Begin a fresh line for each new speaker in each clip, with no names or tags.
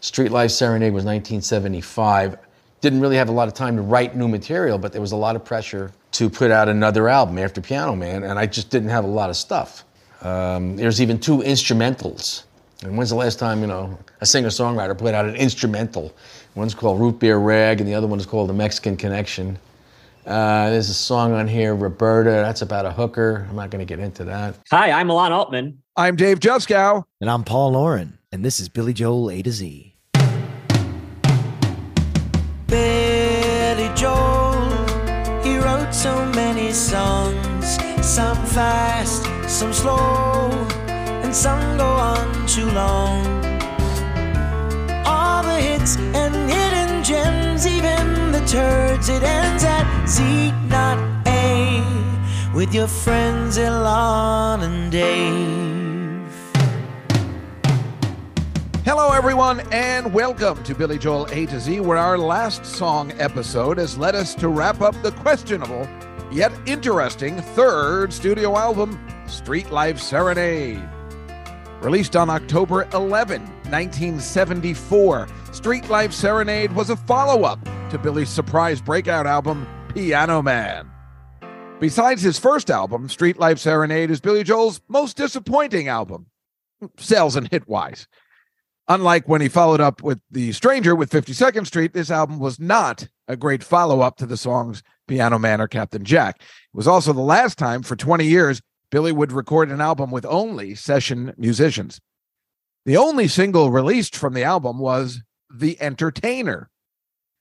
Streetlife Serenade was 1975. Didn't really have a lot of time to write new material, but there was a lot of pressure to put out another album after Piano Man, and I just didn't have a lot of stuff. Um, there's even two instrumentals. And when's the last time, you know, a singer songwriter put out an instrumental? One's called Root Beer Rag, and the other one is called The Mexican Connection. Uh, there's a song on here, Roberta. That's about a hooker. I'm not going to get into that.
Hi, I'm Alon Altman.
I'm Dave Juskow.
And I'm Paul Lauren. And this is Billy Joel A to Z.
Billy Joel, he wrote so many songs, some fast, some slow, and some go on too long. All the hits and hidden gems, even the turds, it ends at Z, not A, with your friends Elon and Dave.
Hello, everyone, and welcome to Billy Joel A to Z, where our last song episode has led us to wrap up the questionable yet interesting third studio album, Streetlife Serenade. Released on October 11, 1974, Streetlife Serenade was a follow up to Billy's surprise breakout album, Piano Man. Besides his first album, Streetlife Serenade is Billy Joel's most disappointing album, sales and hit wise. Unlike when he followed up with The Stranger with 52nd Street, this album was not a great follow up to the songs Piano Man or Captain Jack. It was also the last time for 20 years Billy would record an album with only session musicians. The only single released from the album was The Entertainer.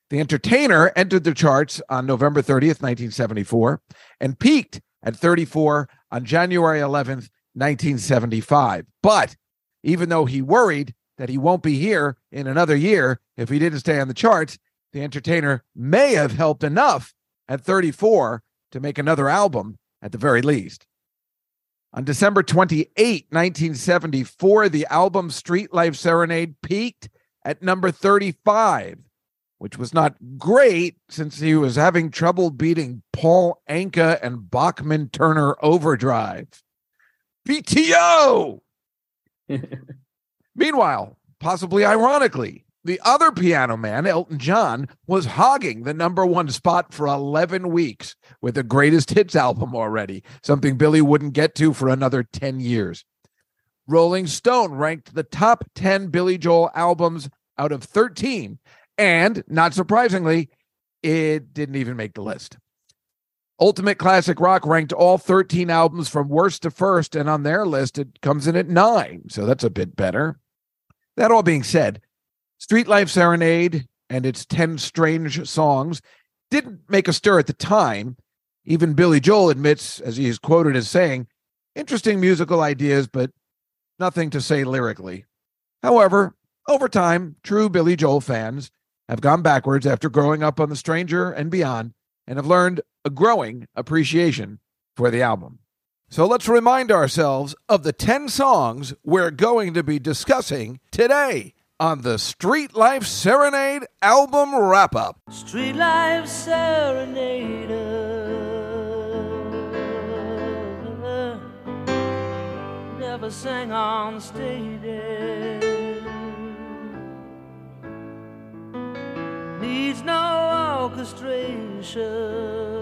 The Entertainer entered the charts on November 30th, 1974, and peaked at 34 on January 11th, 1975. But even though he worried that he won't be here in another year if he didn't stay on the charts, the entertainer may have helped enough at 34 to make another album at the very least. On December 28, 1974, the album Street Life Serenade peaked at number 35, which was not great since he was having trouble beating Paul Anka and Bachman Turner Overdrive. BTO! Meanwhile, possibly ironically, the other piano man, Elton John, was hogging the number one spot for 11 weeks with the greatest hits album already, something Billy wouldn't get to for another 10 years. Rolling Stone ranked the top 10 Billy Joel albums out of 13, and not surprisingly, it didn't even make the list. Ultimate Classic Rock ranked all 13 albums from worst to first, and on their list, it comes in at nine, so that's a bit better. That all being said, Streetlife Serenade and its 10 strange songs didn't make a stir at the time. Even Billy Joel admits, as he is quoted as saying, interesting musical ideas, but nothing to say lyrically. However, over time, true Billy Joel fans have gone backwards after growing up on The Stranger and beyond and have learned a growing appreciation for the album. So let's remind ourselves of the 10 songs we're going to be discussing today on the Streetlife Serenade album wrap up.
Streetlife Serenade. Uh, never sang on stage. Needs no orchestration.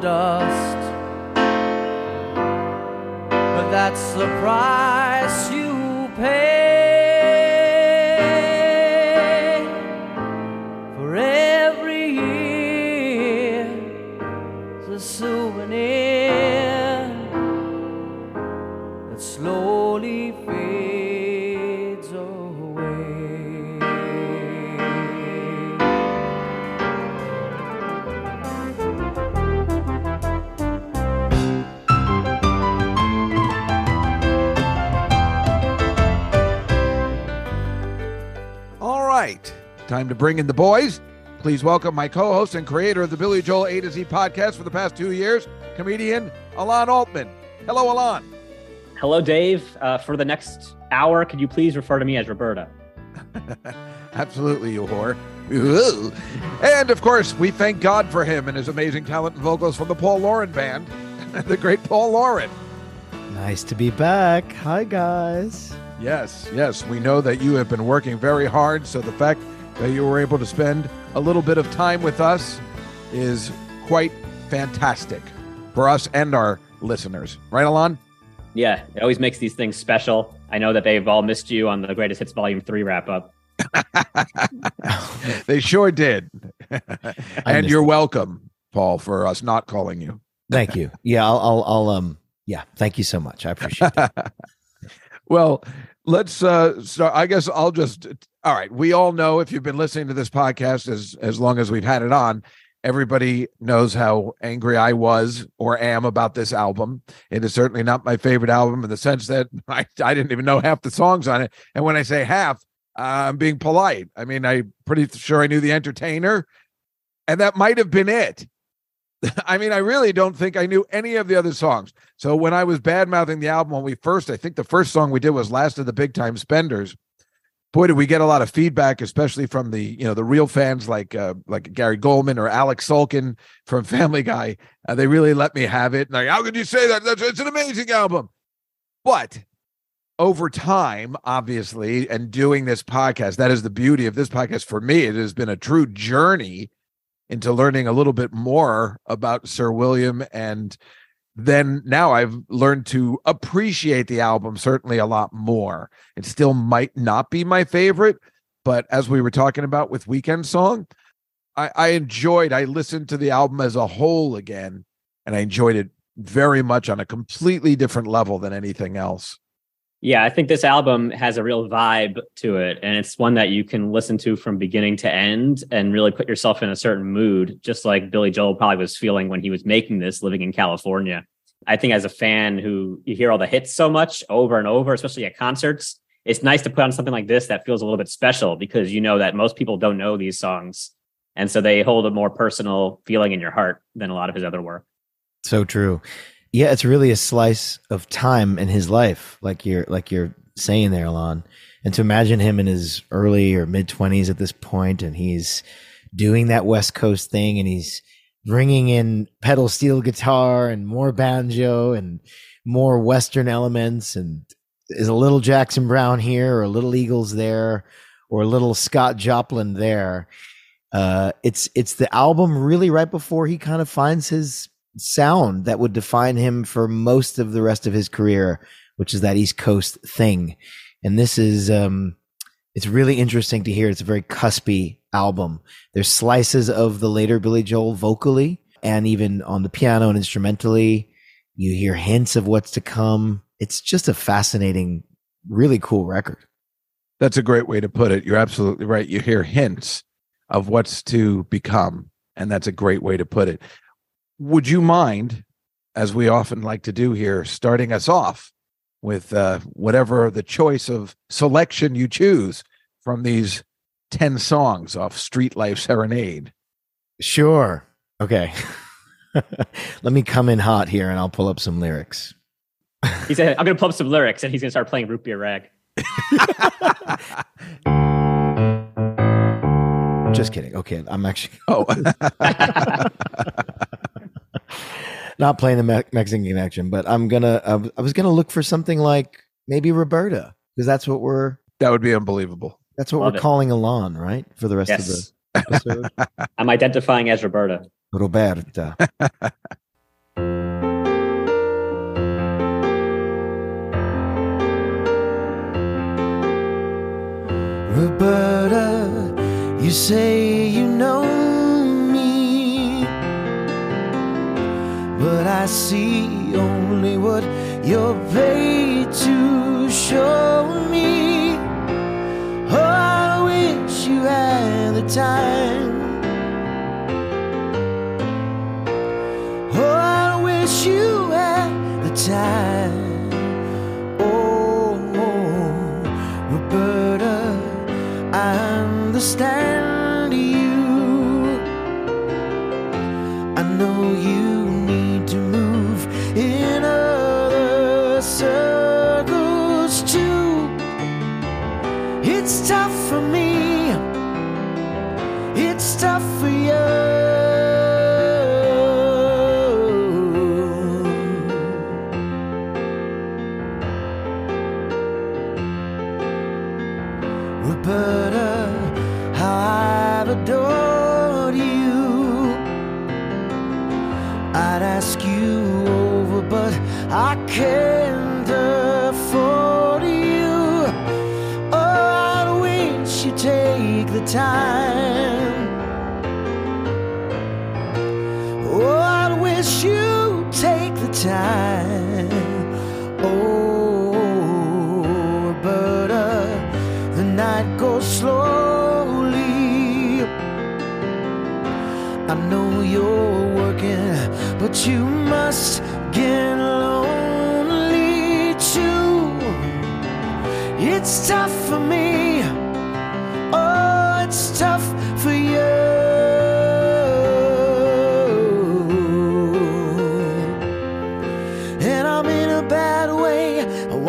Turn
right, time to bring in the boys. Please welcome my co host and creator of the Billy Joel A to Z podcast for the past two years, comedian Alon Altman. Hello, Alon.
Hello, Dave. Uh, for the next hour, could you please refer to me as Roberta?
Absolutely, you whore. Ooh. And of course, we thank God for him and his amazing talent and vocals from the Paul Lauren Band, the great Paul Lauren.
Nice to be back. Hi, guys.
Yes, yes, we know that you have been working very hard. So the fact that you were able to spend a little bit of time with us is quite fantastic for us and our listeners. Right, Alon?
Yeah, it always makes these things special. I know that they've all missed you on the Greatest Hits Volume 3 wrap up.
they sure did. and you're
it.
welcome, Paul, for us not calling you.
Thank you. Yeah, I'll, I'll, I'll um, yeah, thank you so much. I appreciate it.
well, let's uh start. I guess I'll just all right. We all know if you've been listening to this podcast as as long as we've had it on, everybody knows how angry I was or am about this album. It is certainly not my favorite album in the sense that I, I didn't even know half the songs on it. And when I say half, uh, I'm being polite. I mean, I'm pretty sure I knew the entertainer, and that might have been it. I mean, I really don't think I knew any of the other songs. So when I was bad mouthing the album when we first, I think the first song we did was "Last of the Big Time Spenders." Boy, did we get a lot of feedback, especially from the you know the real fans like uh, like Gary Goldman or Alex Sulkin from Family Guy. Uh, they really let me have it. Like, how could you say that? That's it's an amazing album. But over time, obviously, and doing this podcast, that is the beauty of this podcast for me. It has been a true journey into learning a little bit more about Sir William. And then now I've learned to appreciate the album certainly a lot more. It still might not be my favorite, but as we were talking about with Weekend Song, I, I enjoyed, I listened to the album as a whole again, and I enjoyed it very much on a completely different level than anything else.
Yeah, I think this album has a real vibe to it, and it's one that you can listen to from beginning to end and really put yourself in a certain mood, just like Billy Joel probably was feeling when he was making this, living in California. I think as a fan who you hear all the hits so much over and over, especially at concerts, it's nice to put on something like this that feels a little bit special because you know that most people don't know these songs. And so they hold a more personal feeling in your heart than a lot of his other work.
So true. Yeah, it's really a slice of time in his life, like you're like you're saying there, Alon. And to imagine him in his early or mid twenties at this point, and he's doing that West Coast thing, and he's bringing in pedal steel guitar and more banjo and more Western elements, and is a little Jackson Browne here, or a little Eagles there, or a little Scott Joplin there. Uh, it's it's the album really right before he kind of finds his sound that would define him for most of the rest of his career, which is that East Coast thing. And this is um it's really interesting to hear. It's a very cuspy album. There's slices of the later Billy Joel vocally and even on the piano and instrumentally. You hear hints of what's to come. It's just a fascinating, really cool record.
That's a great way to put it. You're absolutely right. You hear hints of what's to become, and that's a great way to put it. Would you mind, as we often like to do here, starting us off with uh, whatever the choice of selection you choose from these 10 songs off Streetlife Serenade?
Sure. Okay. Let me come in hot here and I'll pull up some lyrics.
He said, I'm going to pull up some lyrics and he's going to start playing Root Beer Rag.
Just kidding. Okay. I'm actually
Oh,
not playing the Me- Mexican connection, but I'm going to, I was going to look for something like maybe Roberta because that's what we're,
that would be unbelievable.
that's what
Love
we're
it.
calling Alon, right? For the rest of the episode.
I'm identifying as Roberta.
Roberta.
Roberta, you say you know but I see only what you're paid to show me. Oh, I wish you had the time. Oh, I wish you had the time. Oh, Roberta, I understand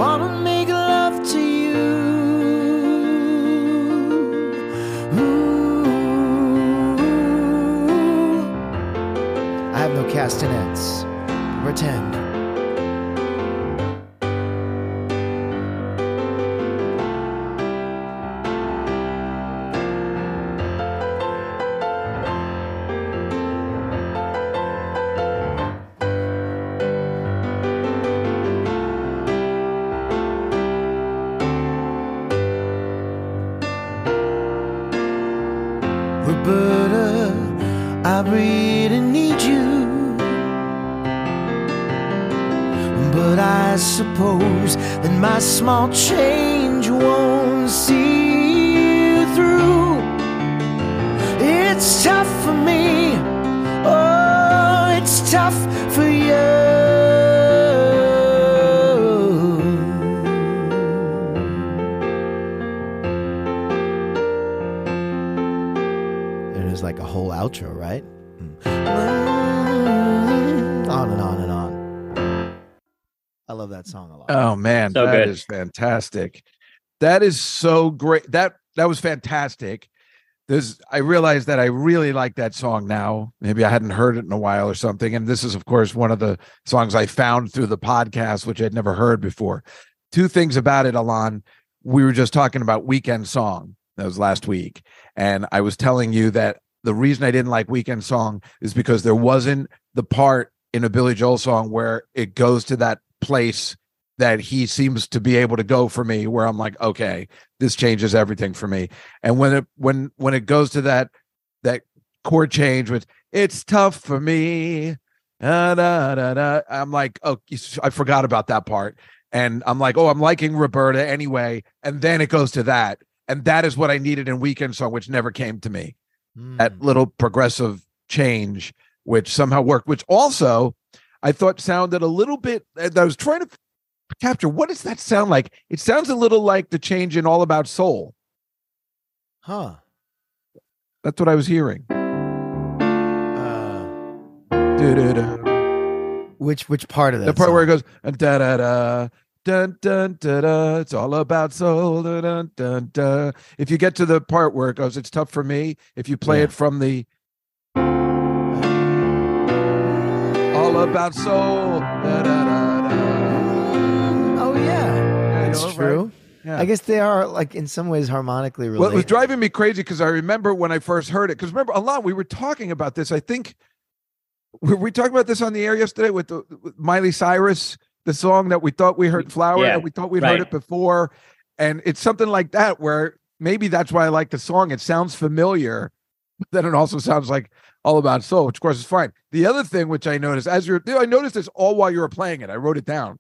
wanna make love to you. Ooh.
I have no castanets. Pretend. Song a lot.
Oh man,
So
that is
good.
fantastic. That is so great. That that was fantastic. There's I realized that I really like that song now. Maybe I hadn't heard it in a while or something. And this is, of course, one of the songs I found through the podcast, which I'd never heard before. Two things about it, Alon. We were just talking about Weekend Song. That was last week. And I was telling you that the reason I didn't like Weekend Song is because there wasn't the part in a Billy Joel song where it goes to that place that he seems to be able to go for me where I'm like, okay, this changes everything for me. And when it when when it goes to that that chord change with it's tough for me. Da, da, da, I'm like, oh, I forgot about that part. and I'm like, oh, I'm liking Roberta anyway, and then it goes to that, and that is what I needed in Weekend Song, which never came to me. That
Mm.
little progressive change, which somehow worked, which also I thought sounded a little bit. I was trying to capture what does that sound like? It sounds a little like the change in All About Soul.
Huh.
That's what I was hearing.
Uh, which which part of that?
The part where it
song?
goes da da da dun dun da da. It's all about soul. Dun, dun, dun, dun. If you get to the part where it goes, it's tough for me. If you play
Yeah.
it from the all about soul. Da, da, da, da.
That's
know, right?
true.
Yeah.
I guess they are like in some ways harmonically related.
Well, it was driving me crazy because I remember when I first heard it. Because remember, a lot we were talking about this. I think were we talking about this on the air yesterday with, the, with Miley Cyrus, the song that we thought we heard "Flower"
Yeah,
and we thought we'd
right.
heard it before, and it's something like that where maybe that's why I like the song. It sounds familiar, but then it also sounds like all about soul, which of course is fine. The other thing which I noticed as you're, I noticed this all while you were playing it. I wrote it down,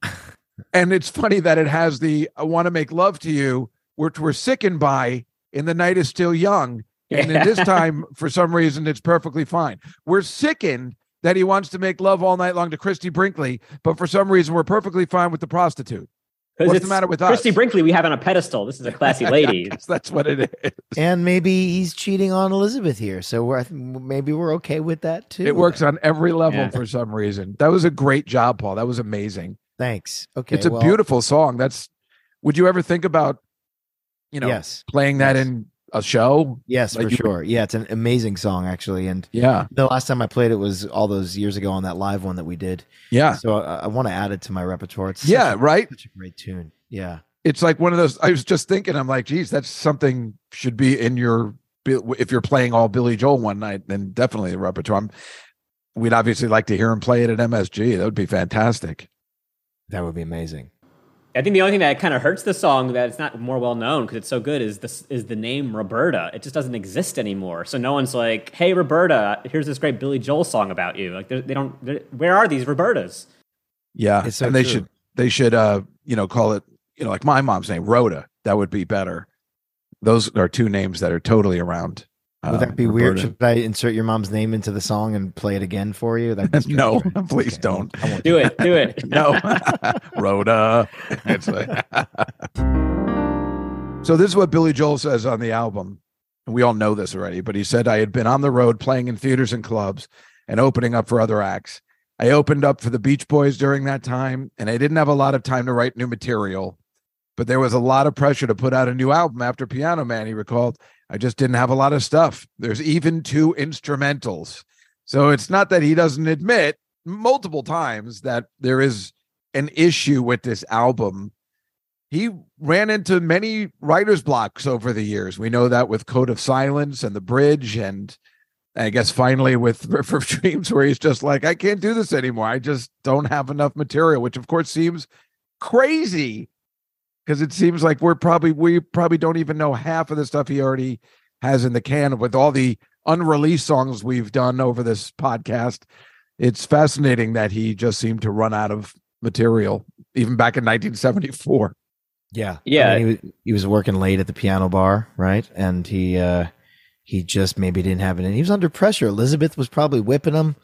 and it's funny that it has the "I want to make love to you," which we're sickened by. In the night is still young, and then this time, for some reason, it's perfectly fine. We're sickened that he wants to make love all night long to Christie Brinkley, but for some reason, we're perfectly fine with the prostitute. What's the matter with us?
Christie Brinkley, we have on a pedestal. This is a classy lady.
That's what it is.
and maybe he's cheating on Elizabeth here, so we're maybe we're okay with that too.
It works on every level
Yeah.
for some reason. That was a great job, Paul. That was amazing.
Thanks. Okay,
it's a
well,
beautiful song. That's. Would you ever think about, you know,
yes,
playing that
Yes.
in a show?
yes,
like
for sure. Yeah, it's an amazing song actually, and
Yeah,
the last time I played it was all those years ago on that live one that we did.
yeah,
So uh, I, I want to add it to my repertoire. It's
yeah.
a-
Right.
such a great tune. Yeah.
it's like one of those. I was just thinking, I'm like, geez, that's something should be in your. If you're playing all Billy Joel one night, then definitely the repertoire. I'm- we'd obviously like to hear him play it at MSG. That would be fantastic.
That would be amazing.
I think the only thing that kind of hurts the song that it's not more well known because it's so good is this is the name Roberta. It just doesn't exist anymore. So no one's like, "Hey, Roberta, here's this great Billy Joel song about you." Like they're- don't. Where are these Robertas?
Yeah,
It's so
and they
true.
should they should uh you know call it you know like my mom's name Rhoda. That would be better. Those are two names that are totally around.
Would that um, be weird?
Roberta.
Should I insert your mom's name into the song and play it again for you? That'd be strange,
No,
right?
please
Okay,
don't.
I won't
Do it, do it.
no, Rhoda. It's like- so this is what Billy Joel says on the album. And we all know this already, but he said I had been on the road playing in theaters and clubs and opening up for other acts. I opened up for the Beach Boys during that time, and I didn't have a lot of time to write new material. But there was a lot of pressure to put out a new album after Piano Man, he recalled. I just didn't have a lot of stuff. There's even two instrumentals. So it's not that he doesn't admit multiple times that there is an issue with this album. He ran into many writer's blocks over the years. We know that with Code of Silence and The Bridge, and I guess finally with River of Dreams, where he's just like, I can't do this anymore. I just don't have enough material, which of course seems crazy because it seems like we're probably we probably don't even know half of the stuff he already has in the can with all the unreleased songs we've done over this podcast. It's fascinating that he just seemed to run out of material even back in 1974.
Yeah.
Yeah.
I mean, he, was, he was working late at the piano bar, right? And he uh he just maybe didn't have it And He was under pressure. Elizabeth was probably whipping him.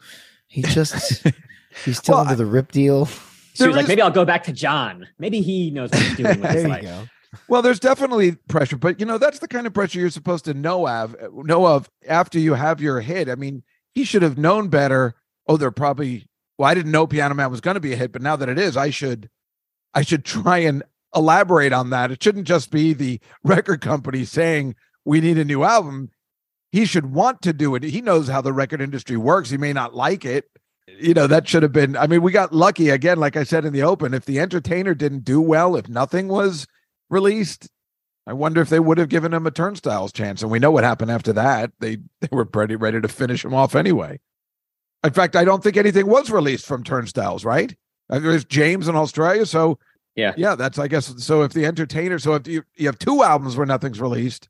He just he's still
Well,
under the rip deal.
She
There
was like, "Maybe I'll go back to John. Maybe he knows what he's doing with his life."
go.
Well, there's definitely pressure, but you know that's the kind of pressure you're supposed to know of know of after you have your hit. I mean, he should have known better. Oh, they're probably well, I didn't know Piano Man was going to be a hit, but now that it is, I should I should try and elaborate on that. It shouldn't just be the record company saying we need a new album. He should want to do it. He knows how the record industry works. He may not like it. You know, that should have been. I mean, we got lucky again, like I said in the open. If the entertainer didn't do well, if nothing was released, I wonder if they would have given him a turnstiles chance. And we know what happened after that. They they were pretty ready to finish him off anyway. In fact, I don't think anything was released from turnstiles, right? Uh, There's James in Australia, so
Yeah.
yeah. That's I guess. So if the entertainer, so if you you have two albums where nothing's released,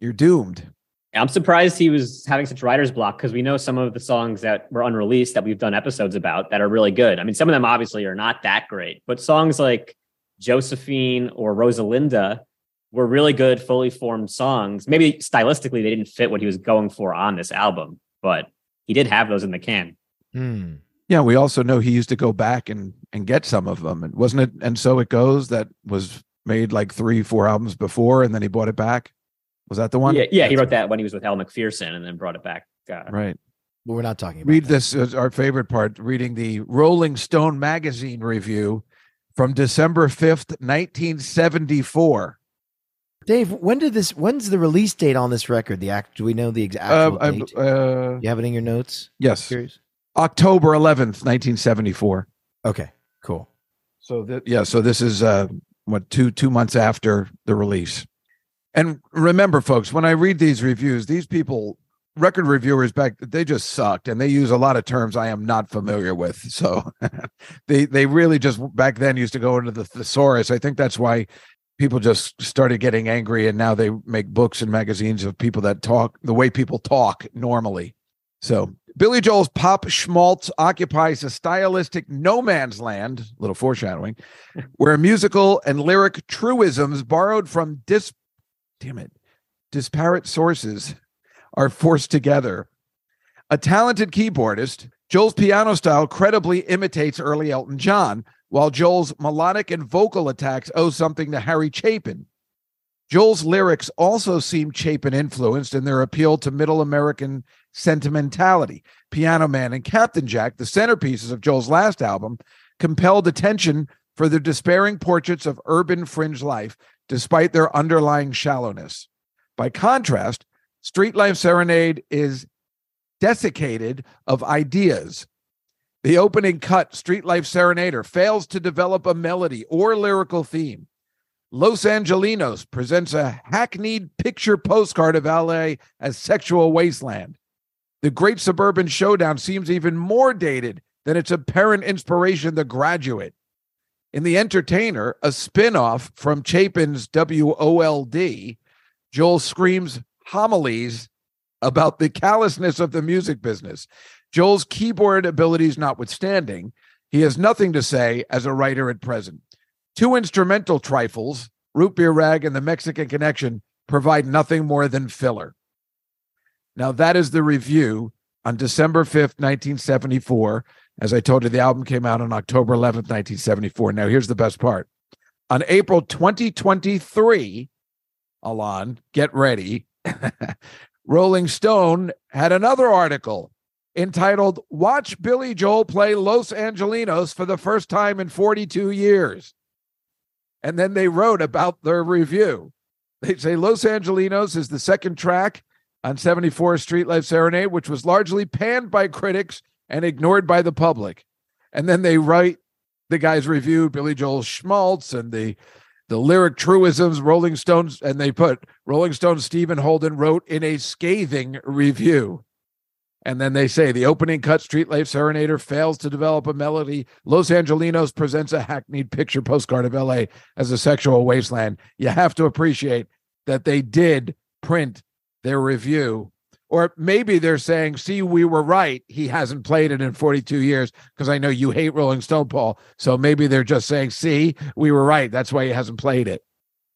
you're doomed.
I'm surprised he was having such writer's block because we know some of the songs that were unreleased that we've done episodes about that are really good. I mean, some of them obviously are not that great, but songs like Josephine or Rosalinda were really good, fully formed songs. Maybe stylistically, they didn't fit what he was going for on this album, but he did have those in the can.
Hmm.
Yeah, we also know he used to go back and and get some of them, and wasn't it? And so it goes. That was made like three, four albums before, and then he bought it back. Was that the one?
Yeah, yeah, he wrote that when he was with Al McPherson and then brought it back. Uh,
Right.
But we're not talking about
Read
that.
this is our favorite part. Reading the Rolling Stone magazine review from December fifth, nineteen seventy four.
Dave, when did this when's the release date on this record? The act do we know the exact
Uh,
date?
uh,
you have it in your notes?
yes,
Curious.
October eleventh, nineteen seventy four.
Okay, cool.
So that yeah, so this is uh what two two months after the release. And remember, folks, when I read these reviews, these people, record reviewers back, they just sucked, and they use a lot of terms I am not familiar with. So they they really just back then used to go into the thesaurus. I think that's why people just started getting angry, and now they make books and magazines of people that talk the way people talk normally. So Billy Joel's pop schmaltz occupies a stylistic no man's land, little foreshadowing, where musical and lyric truisms borrowed from dis damn it, disparate sources are forced together. A talented keyboardist, Joel's piano style credibly imitates early Elton John, while Joel's melodic and vocal attacks owe something to Harry Chapin. Joel's lyrics also seem Chapin influenced in their appeal to middle American sentimentality. Piano Man and Captain Jack, the centerpieces of Joel's last album, compelled attention for their despairing portraits of urban fringe life despite their underlying shallowness. By contrast, Streetlife Serenade is desiccated of ideas. The opening cut, Streetlife Serenader, fails to develop a melody or lyrical theme. Los Angelenos presents a hackneyed picture postcard of LA as sexual wasteland. The Great Suburban Showdown seems even more dated than its apparent inspiration, The Graduate. In The Entertainer, a spin off from Chapin's WOLD, Joel screams homilies about the callousness of the music business. Joel's keyboard abilities notwithstanding, he has nothing to say as a writer at present. Two instrumental trifles, Root Beer Rag and The Mexican Connection, provide nothing more than filler. Now, that is the review on December 5th, 1974. As I told you, the album came out on October 11th, 1974. Now, here's the best part. On April 2023, Alon, get ready. Rolling Stone had another article entitled Watch Billy Joel Play Los Angelenos for the first time in 42 years. And then they wrote about their review. They say Los Angelenos is the second track on 74 Streetlife Serenade, which was largely panned by critics and ignored by the public. And then they write the guy's review, Billy Joel Schmaltz, and the the lyric truisms, Rolling Stones, and they put Rolling Stone Stephen Holden wrote in a scathing review. And then they say the opening cut Streetlife Serenader fails to develop a melody. Los Angelenos presents a hackneyed picture postcard of LA as a sexual wasteland. You have to appreciate that they did print their review. Or maybe they're saying, see, we were right. He hasn't played it in 42 years because I know you hate Rolling Stone, Paul. So maybe they're just saying, see, we were right. That's why he hasn't played it.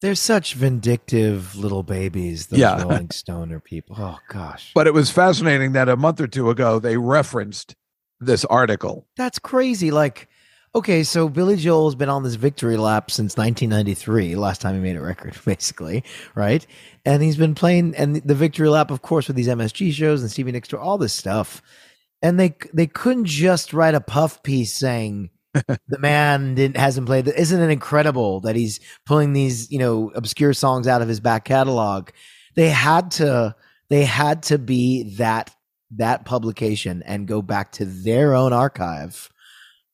They're such vindictive little babies, those
Yeah.
Rolling Stoner people. Oh gosh.
But it was fascinating that a month or two ago they referenced this article.
That's crazy. Like, okay, so Billy Joel's been on this victory lap since 1993, last time he made a record, basically, right? And he's been playing, and the victory lap, of course, with these MSG shows and Stevie Nicks tour, all this stuff. And they they couldn't just write a puff piece saying the man didn't hasn't played. Isn't it incredible that he's pulling these you know obscure songs out of his back catalog? They had to they had to be that that publication and go back to their own archive.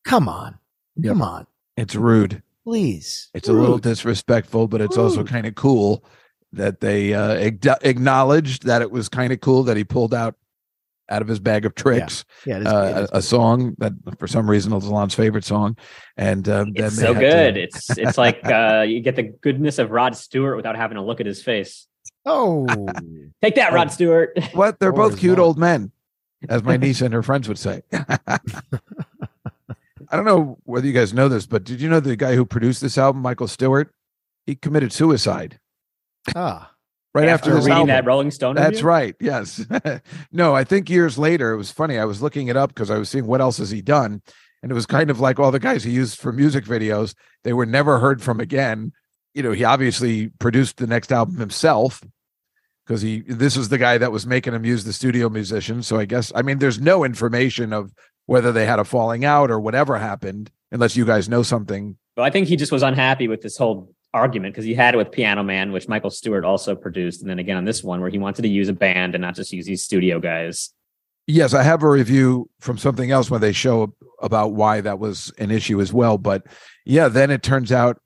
Come on.
Yep.
Come on,
It's rude.
please.
It's a little disrespectful, but it's also kind of cool that they uh, ag- acknowledged that it was kind of cool that he pulled out out of his bag of tricks
Yeah, it is,
uh, a, a song that for some reason is Alon's favorite song, and um,
It's
they
so good.
to-
It's it's like uh, you get the goodness of Rod Stewart without having to look at his face.
oh,
Take that, Rod Stewart.
what they're
Or
both cute
that?
old men, as my niece and her friends would say. I don't know whether you guys know this, but did you know the guy who produced this album, Michael Stewart, he committed suicide
Ah,
right after,
After reading
album.
that Rolling Stone
That's
review?
right. Yes. no, I think years later, it was funny. I was looking it up because I was seeing what else has he done. And it was kind of like all the guys he used for music videos. They were never heard from again. You know, he obviously produced the next album himself because he, this was the guy that was making him use the studio musician. So I guess, I mean, there's no information of whether they had a falling out or whatever happened, unless you guys know something.
Well, I think he just was unhappy with this whole argument because he had it with Piano Man, which Michael Stewart also produced, and then again on this one where he wanted to use a band and not just use these studio guys.
Yes, I have a review from something else where they show about why that was an issue as well. But yeah, then it turns out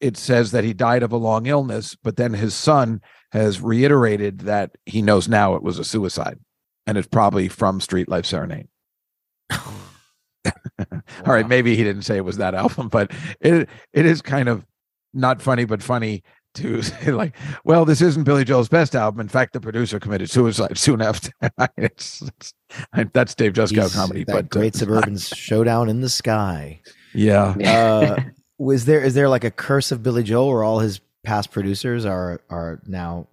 it says that he died of a long illness, but then his son has reiterated that he knows now it was a suicide and it's probably from Streetlife Serenade. All right, maybe he didn't say it was that album, but it it is kind of not funny but funny to say like, well, this isn't Billy Joel's best album. In fact, the producer committed suicide soon after. it's, it's- that's Dave Juskow
he's
comedy,
that
but uh,
great suburban showdown in the sky.
yeah,
Uh, was there is there like a curse of Billy Joel where all his past producers are are now?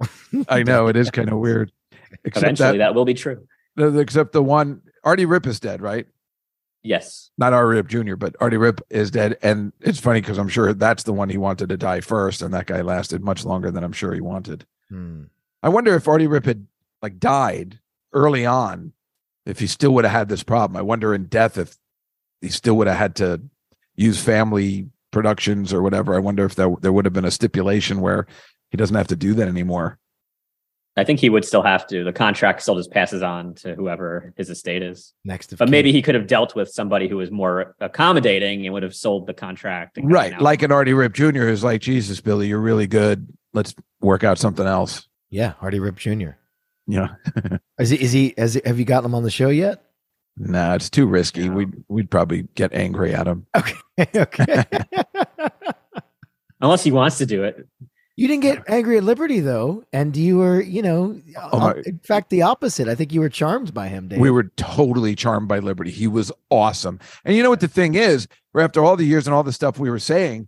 I know it is kind of weird. Except
Eventually,
that,
that will be true.
the- except the one Artie Ripp is dead, right?
Yes.
Not Artie Ripp Jr., but Artie Ripp is dead, and it's funny because I'm sure that's the one he wanted to die first, and that guy lasted much longer than I'm sure he wanted.
Hmm.
I wonder if Artie Ripp had like died early on, if he still would have had this problem. I wonder in death if he still would have had to use family productions or whatever. I wonder if there there would have been a stipulation where he doesn't have to do that anymore.
I think he would still have to. The contract still just passes on to whoever his estate is.
Next of
But
kin.
maybe he could have dealt with somebody who was more accommodating and would have sold the contract. and
Right. Like an Artie Ripp Jr. who's like, Jesus, Billy, you're really good. Let's work out something else.
yeah, Artie Ripp Jr.
Yeah.
Is he? Is he? Has, have you gotten him on the show yet?
Nah, it's too risky.
No.
We'd we'd probably get angry at him.
Okay. okay.
unless he wants to do it.
You didn't get angry at Liberty though, and you were, you know,
Oh,
in fact, the opposite. I think you were charmed by him, Dave.
We were totally charmed by Liberty. He was awesome. And you know what the thing is, after all the years and all the stuff we were saying,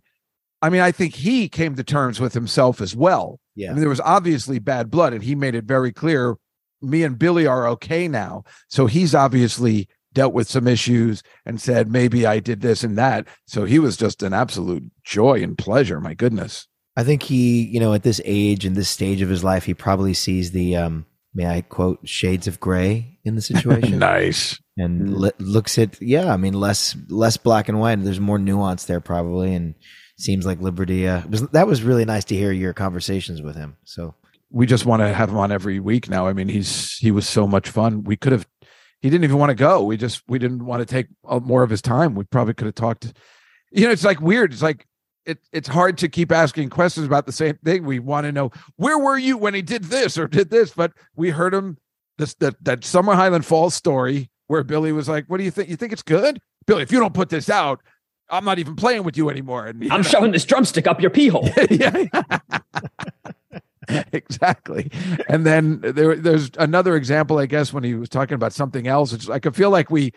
I mean, I think he came to terms with himself as well. I
Yeah.
mean, there was obviously bad blood, and he made it very clear me and Billy are okay now. So he's obviously dealt with some issues and said, maybe I did this and that. So he was just an absolute joy and pleasure. My goodness.
I think he, you know, at this age and this stage of his life, he probably sees the, um, may I quote, shades of gray in the situation,
nice.
and
Mm.
li- looks at, yeah, I mean, less less black and white. There's more nuance there probably, and seems like Liberty. Uh, was that was really nice to hear your conversations with him. So
we just want to have him on every week now. I mean, he's he was so much fun. We could have he didn't even want to go. We just we didn't want to take uh, more of his time. We probably could have talked. You know, it's like weird. It's like it it's hard to keep asking questions about the same thing. We want to know where were you when he did this or did this, but we heard him this that that Summer Highland Falls story where Billy was like, "What do you think? You think it's good, Billy? If you don't put this out." I'm not even playing with you anymore. And you
I'm
know-
shoving this drumstick up your pee hole.
yeah, exactly. And then there, there's another example, I guess, when he was talking about something else. It's like I feel like we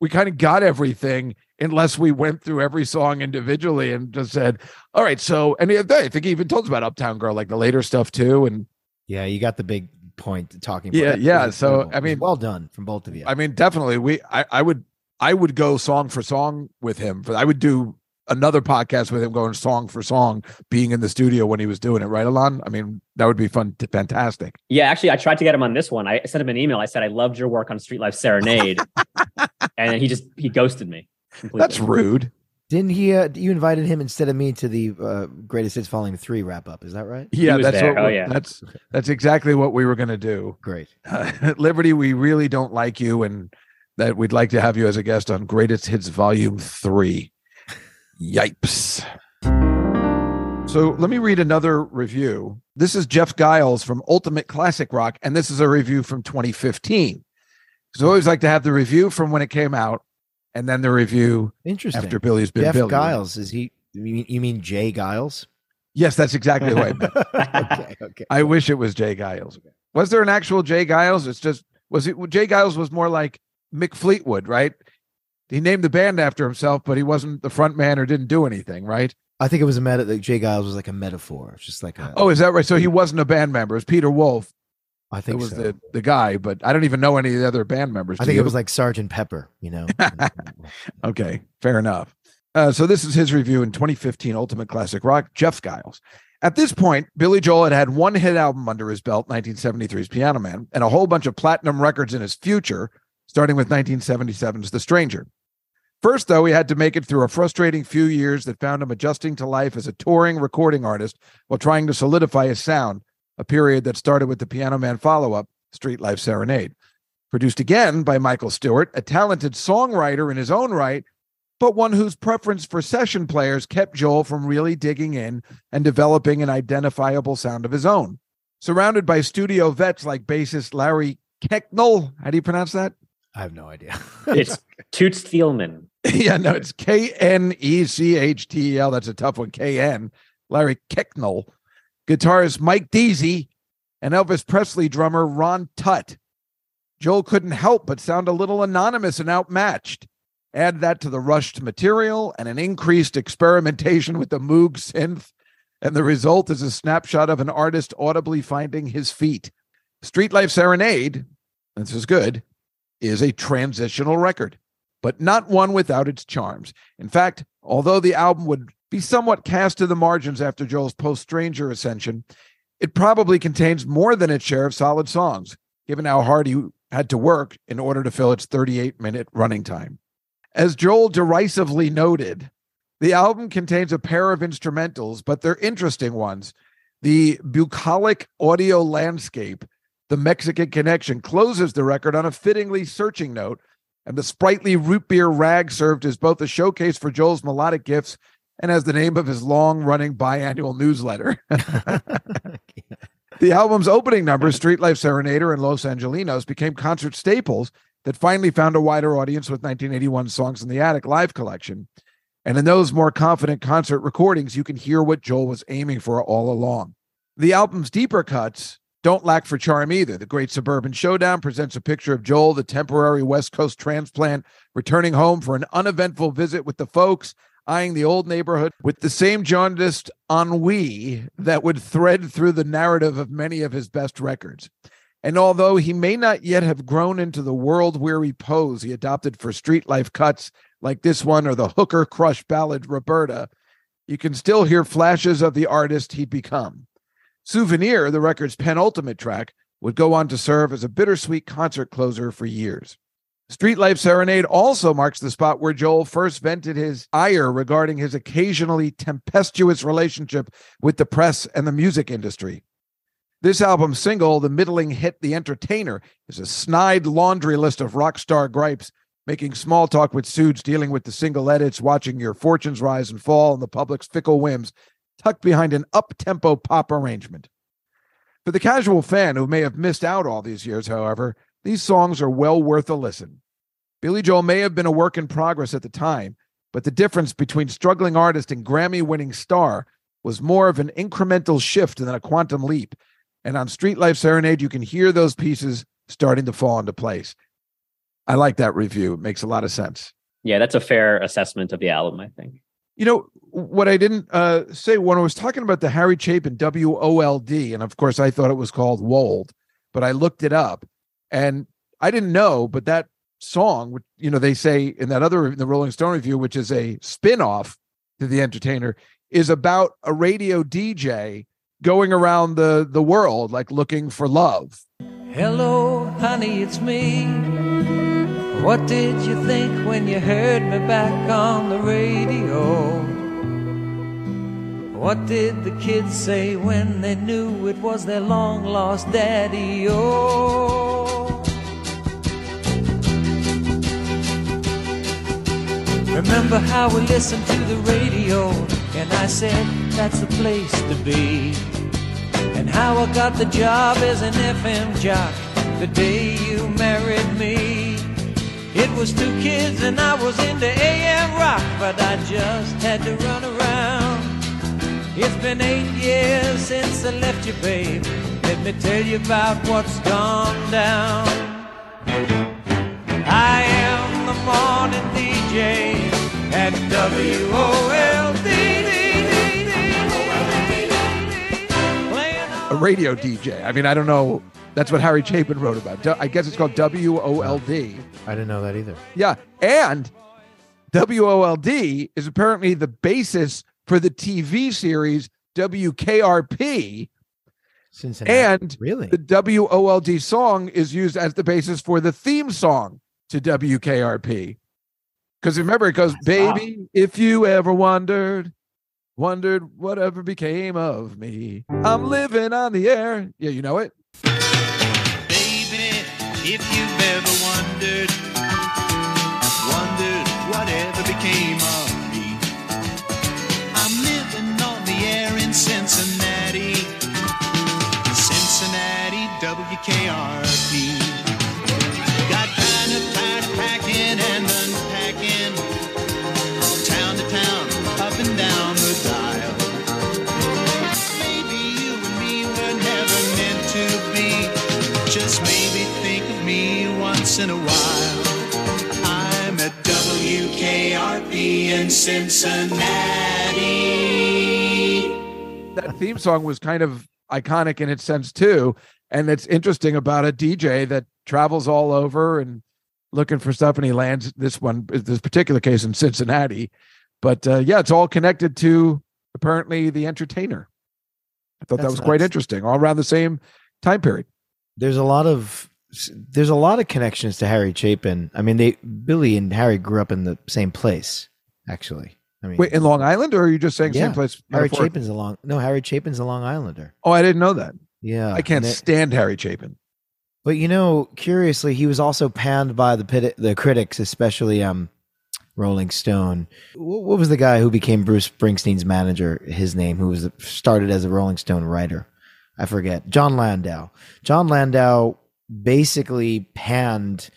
we kind of got everything unless we went through every song individually and just said, "All right." So, and I think he even told us about Uptown Girl, like the later stuff too. And
yeah, you got the big point talking.
Yeah,
That
yeah, so,
incredible.
I mean-
well done from both of you.
I mean, definitely, we I, I would I would go song for song with him. I would do another podcast with him, going song for song, being in the studio when he was doing it. Right, Alon? I mean, that would be fun, fantastic.
Yeah, actually, I tried to get him on this one. I sent him an email. I said I loved your work on Streetlife Serenade, and he just he ghosted me. Completely.
That's rude.
Didn't he? Uh, you invited him instead of me to the uh, Greatest Hits Volume Three wrap up. Is that right?
Yeah, that's
there.
what.
Oh, yeah.
That's that's exactly what we were going to do.
Great.
Uh, Liberty, we really don't like you, and that we'd like to have you as a guest on Greatest Hits Volume Three. Yipes. So let me read another review. This is Jeff Giles from Ultimate Classic Rock, and this is a review from 2015. Because I always like to have the review from when it came out, and then the review
Interesting.
after Billy's been
Jeff
Billy.
Giles is he? You mean, you mean J. Geils?
Yes, that's exactly meant.
okay. Okay.
I wish it was J. Geils. Was there an actual J. Geils? It's just was it J. Geils was more like Mick Fleetwood, right? He named the band after himself, but he wasn't the front man or didn't do anything, right?
I think it was a meta. Like J. Geils was like a metaphor. It's just like a.
Oh, is that right? So he wasn't a band member. It was Peter Wolf.
I think It
was
so.
the, the guy, but I don't even know any of the other band members.
I think
you?
it was like Sergeant Pepper. You know.
Okay, fair enough. Uh, so this is his review in 2015 Ultimate Classic Rock, Jeff Giles. At this point, Billy Joel had had one hit album under his belt, 1973's Piano Man, and a whole bunch of platinum records in his future, starting with 1977's The Stranger. First, though, he had to make it through a frustrating few years that found him adjusting to life as a touring recording artist while trying to solidify his sound, a period that started with the Piano Man follow up, Streetlife Serenade. Produced again by Michael Stewart, a talented songwriter in his own right, but one whose preference for session players kept Joel from really digging in and developing an identifiable sound of his own. Surrounded by studio vets like bassist Larry Kecknell, how do you pronounce that?
I have no idea.
It's Toots Thielman.
yeah, no, it's K N E C H T E L. That's a tough one. K N. Larry Kecknell, guitarist Mike Deasy, and Elvis Presley drummer Ron Tutt. Joel couldn't help but sound a little anonymous and outmatched. Add that to the rushed material and an increased experimentation with the Moog synth, and the result is a snapshot of an artist audibly finding his feet. Streetlife Serenade, this is good, is a transitional record but not one without its charms. In fact, although the album would be somewhat cast to the margins after Joel's post Stranger ascension, it probably contains more than its share of solid songs, given how hard he had to work in order to fill its 38 minute running time. As Joel derisively noted, the album contains a pair of instrumentals, but they're interesting ones. The bucolic audio landscape, The Mexican Connection, closes the record on a fittingly searching note and the sprightly root beer rag served as both a showcase for Joel's melodic gifts and as the name of his long running biannual newsletter. the album's opening number, Streetlife Serenader and Los Angelenos, became concert staples that finally found a wider audience with 1981 Songs in the Attic live collection. And in those more confident concert recordings, you can hear what Joel was aiming for all along. The album's deeper cuts don't lack for charm either. The Great Suburban Showdown presents a picture of Joel, the temporary West Coast transplant, returning home for an uneventful visit with the folks, eyeing the old neighborhood with the same jaundiced ennui that would thread through the narrative of many of his best records. And although he may not yet have grown into the world weary pose he adopted for street life cuts like this one or the hooker crush ballad Roberta, you can still hear flashes of the artist he'd become. Souvenir, the record's penultimate track, would go on to serve as a bittersweet concert closer for years. Street Life Serenade also marks the spot where Joel first vented his ire regarding his occasionally tempestuous relationship with the press and the music industry. This album's single, the middling hit The Entertainer, is a snide laundry list of rock star gripes, making small talk with suits, dealing with the single edits, watching your fortunes rise and fall, and the public's fickle whims, tucked behind an up tempo pop arrangement. For the casual fan who may have missed out all these years, however, these songs are well worth a listen. Billy Joel may have been a work in progress at the time, but the difference between struggling artist and Grammy winning star was more of an incremental shift than a quantum leap. And on Streetlife Serenade, you can hear those pieces starting to fall into place. I like that review. It makes a lot of sense.
Yeah, that's a fair assessment of the album, I think.
You know, what I didn't uh, say when I was talking about the Harry Chapin W O L D, and of course I thought it was called Wold, but I looked it up and I didn't know, but that song, which, you know, they say in that other, in the Rolling Stone review, which is a spin off to The Entertainer, is about a radio DJ going around the, the world, like looking for love.
Hello, honey, it's me. What did you think when you heard me back on the radio? What did the kids say when they knew it was their long lost daddy? Oh, remember how we listened to the radio? And I said, that's the place to be. And how I got the job as an FM jock the day you married me. It was two kids and I was into AM rock, but I just had to run around. It's been eight years since I left you, babe. Let me tell you about what's gone down. I am the morning DJ. At WOLD.
A radio DJ. I mean, I don't know. That's what Harry Chapin wrote about. I guess it's called W O L D.
I didn't know that either.
Yeah. And WOLD is apparently the basis for the TV series WKRP.
Cincinnati.
And
really,
the WOLD song is used as the basis for the theme song to WKRP. Because remember, it goes, Baby, if you ever wondered, wondered whatever became of me, I'm living on the air. Yeah, you know it?
If you've ever wondered, wondered whatever became of WKRP in Cincinnati.
that theme song was kind of iconic in its sense too. And it's interesting about a dj that travels all over and looking for stuff and he lands this one this particular case in cincinnati. But uh, yeah it's all connected to apparently the entertainer. I thought that
That's
was quite interesting all around the same time period.
There's a lot of there's a lot of connections to Harry Chapin. I mean, they Billy and Harry grew up in the same place, actually. I mean,
wait in long island or are you just saying
Yeah.
same place
Harry? Chapin's a long no. Harry Chapin's a Long Islander.
oh i didn't know that
Yeah,
i can't
it-
stand harry chapin
But you know, curiously, he was also panned by the pit- the critics, especially um, Rolling Stone. Wh- What was the guy who became Bruce Springsteen's manager? His name, who was started as a Rolling Stone writer, I forget. Jon Landau. Jon Landau basically panned.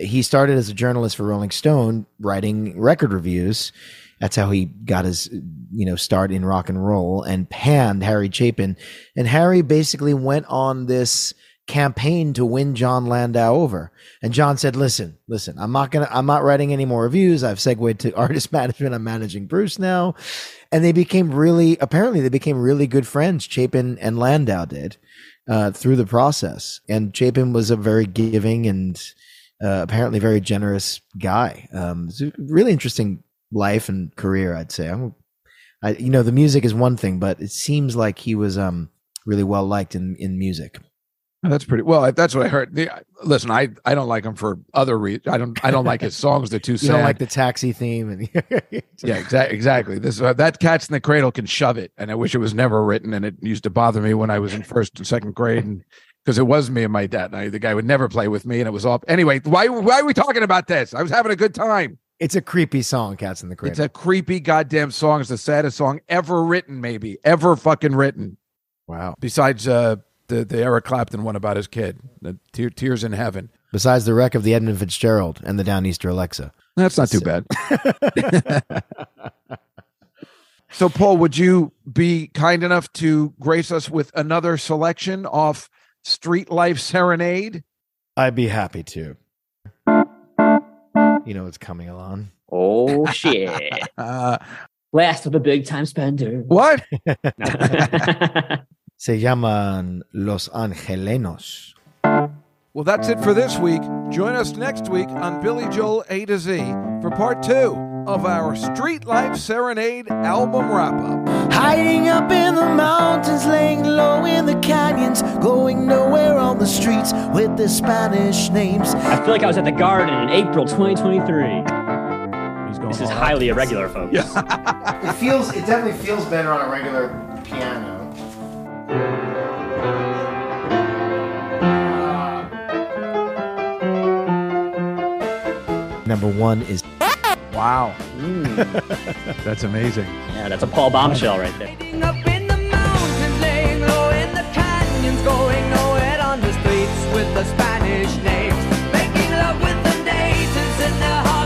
He started as a journalist for Rolling Stone, writing record reviews. That's how he got his, you know, start in rock and roll and panned Harry Chapin. And Harry basically went on this campaign to win Jon Landau over. And Jon said, listen, listen, I'm not going to, I'm not writing any more reviews. I've segued to artist management. I'm managing Bruce now. And they became really, apparently they became really good friends. Chapin and Landau did, uh, through the process. And Chapin was a very giving and, uh, apparently very generous guy. Um, it's a really interesting life and career, I'd say. I'm, I, you know, the music is one thing, but it seems like he was, um, really well liked in, in music.
That's pretty well. That's what I heard. The, listen, I I don't like him for other reasons. I don't I don't like his songs. They're too
You don't like the taxi theme, and
yeah, exactly. Exactly. This uh, that cat's in the cradle can shove it, and I wish it was never written. And it used to bother me when I was in first and second grade, and because it was me and my dad. And I, the guy would never play with me, and it was all anyway. Why why are we talking about this? I was having a good time.
it's a creepy song, "Cats in the Cradle."
It's a creepy goddamn song. It's the saddest song ever written, maybe ever fucking written.
wow.
Besides uh, the the Eric Clapton one about his kid, the Tear, Tears in Heaven.
Besides the wreck of the Edmund Fitzgerald and the Downeaster Alexa.
That's not too bad. so, Paul, would you be kind enough to grace us with another selection off Streetlife Serenade?
I'd be happy to. You know what's coming along.
Oh shit!
Uh,
Last of the big time spender.
what?
Se llaman Los Angelenos.
Well, that's it for this week. Join us next week on Billy Joel A to Z for part two of our Streetlife Serenade album wrap up.
Hiding up in the mountains, laying low in the canyons, going nowhere on the streets with the Spanish names.
I feel like I was at the Garden in April 2023.
Going
This is
all out.
highly irregular, folks.
It feels. It definitely feels better on a regular piano. Number one is
Wow.
Mm.
that's amazing.
Yeah, that's a Paul bombshell right there.
Spanish names, making love with the natives in heart.